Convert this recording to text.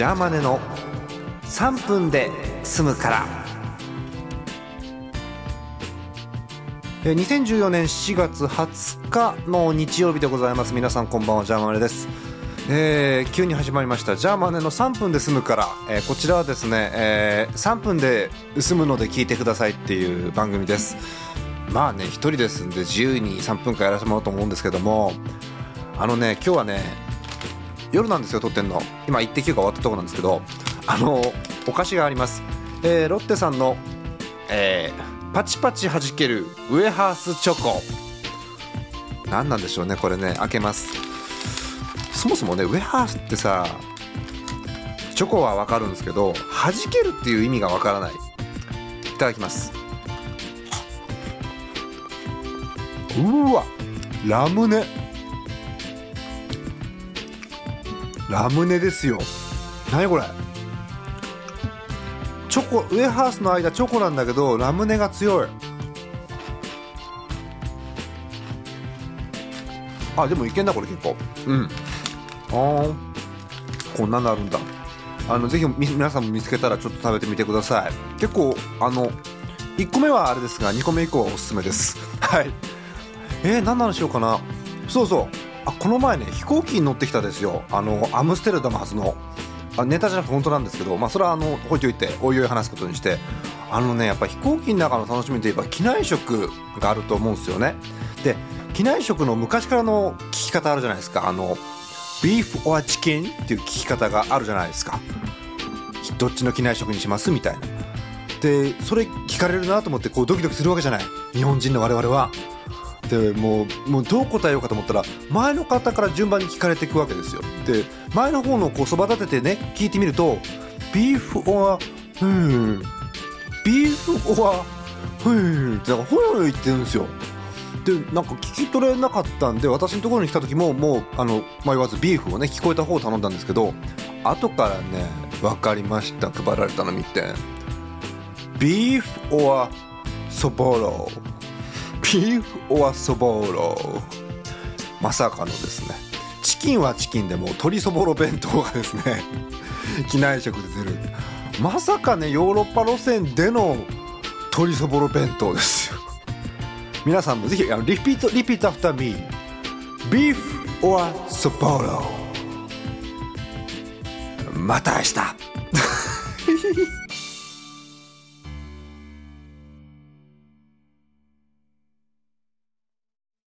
ジャーマネの3分で済むから。えー2014年4月20日の日曜日でございます。皆さんこんばんはジャーマネです。えー急に始まりました。ジャーマネの3分で済むから、えーこちらはですね、えー3分で済むので聞いてくださいっていう番組です。まあね一人ですんで自由に3分間やらせてもらおうと思うんですけども。あのね今日はね夜なんですよ撮ってんの。今1滴が終わったところなんですけどあのお菓子があります、えーロッテさんの、えーパチパチはじけるウエハースチョコ。何なんでしょうねこれね。開けます。そもそもねウエハースってさチョコはわかるんですけど弾けるっていう意味がわからない。いただきます。うわラムネ。ラムネですよ。何これ？チョコウエハースの間チョコなんだけどラムネが強い。あでもいけんだこれ結構。うん。あー。こんなのあるんだ。あのぜひみ皆さんも見つけたらちょっと食べてみてください。結構あの1個目はあれですが2個目以降はおすすめです。はい。えー、何の話しようかな。そうそうあこの前ね飛行機に乗ってきたですよ。あのアムステルダム発の。あネタじゃなくて本当なんですけど、まあ、それはあの置いといておいおい話すことにして。あのねやっぱ飛行機の中の楽しみといえば機内食があると思うんですよね。で機内食の昔からの聞き方あるじゃないですか。あのビーフ・オア・チキンっていう聞き方があるじゃないですか。どっちの機内食にしますみたいな。でそれ聞かれるなと思ってこうドキドキするわけじゃない。日本人の我々は。でもうもうどう答えようかと思ったら前の方から順番に聞かれていくわけですよ。で前の方のこうそば立ててね聞いてみるとビーフオアうんビーフオアうんってなんかほよ言ってるんですよ。でなんか聞き取れなかったんで私のところに来た時ももうあの迷わずビーフをね聞こえた方を頼んだんですけど後からね分かりました配られたの見て。 Beef or そぼろ。 Beef or そぼろ。まさかのですね。チキンはチキンでも鶏そぼろ弁当がですね 機内食で出る。まさかねヨーロッパ路線での鶏そぼろ弁当ですよ。皆さんもぜひ repeat repeat after me。Beef or そぼろ。また明日。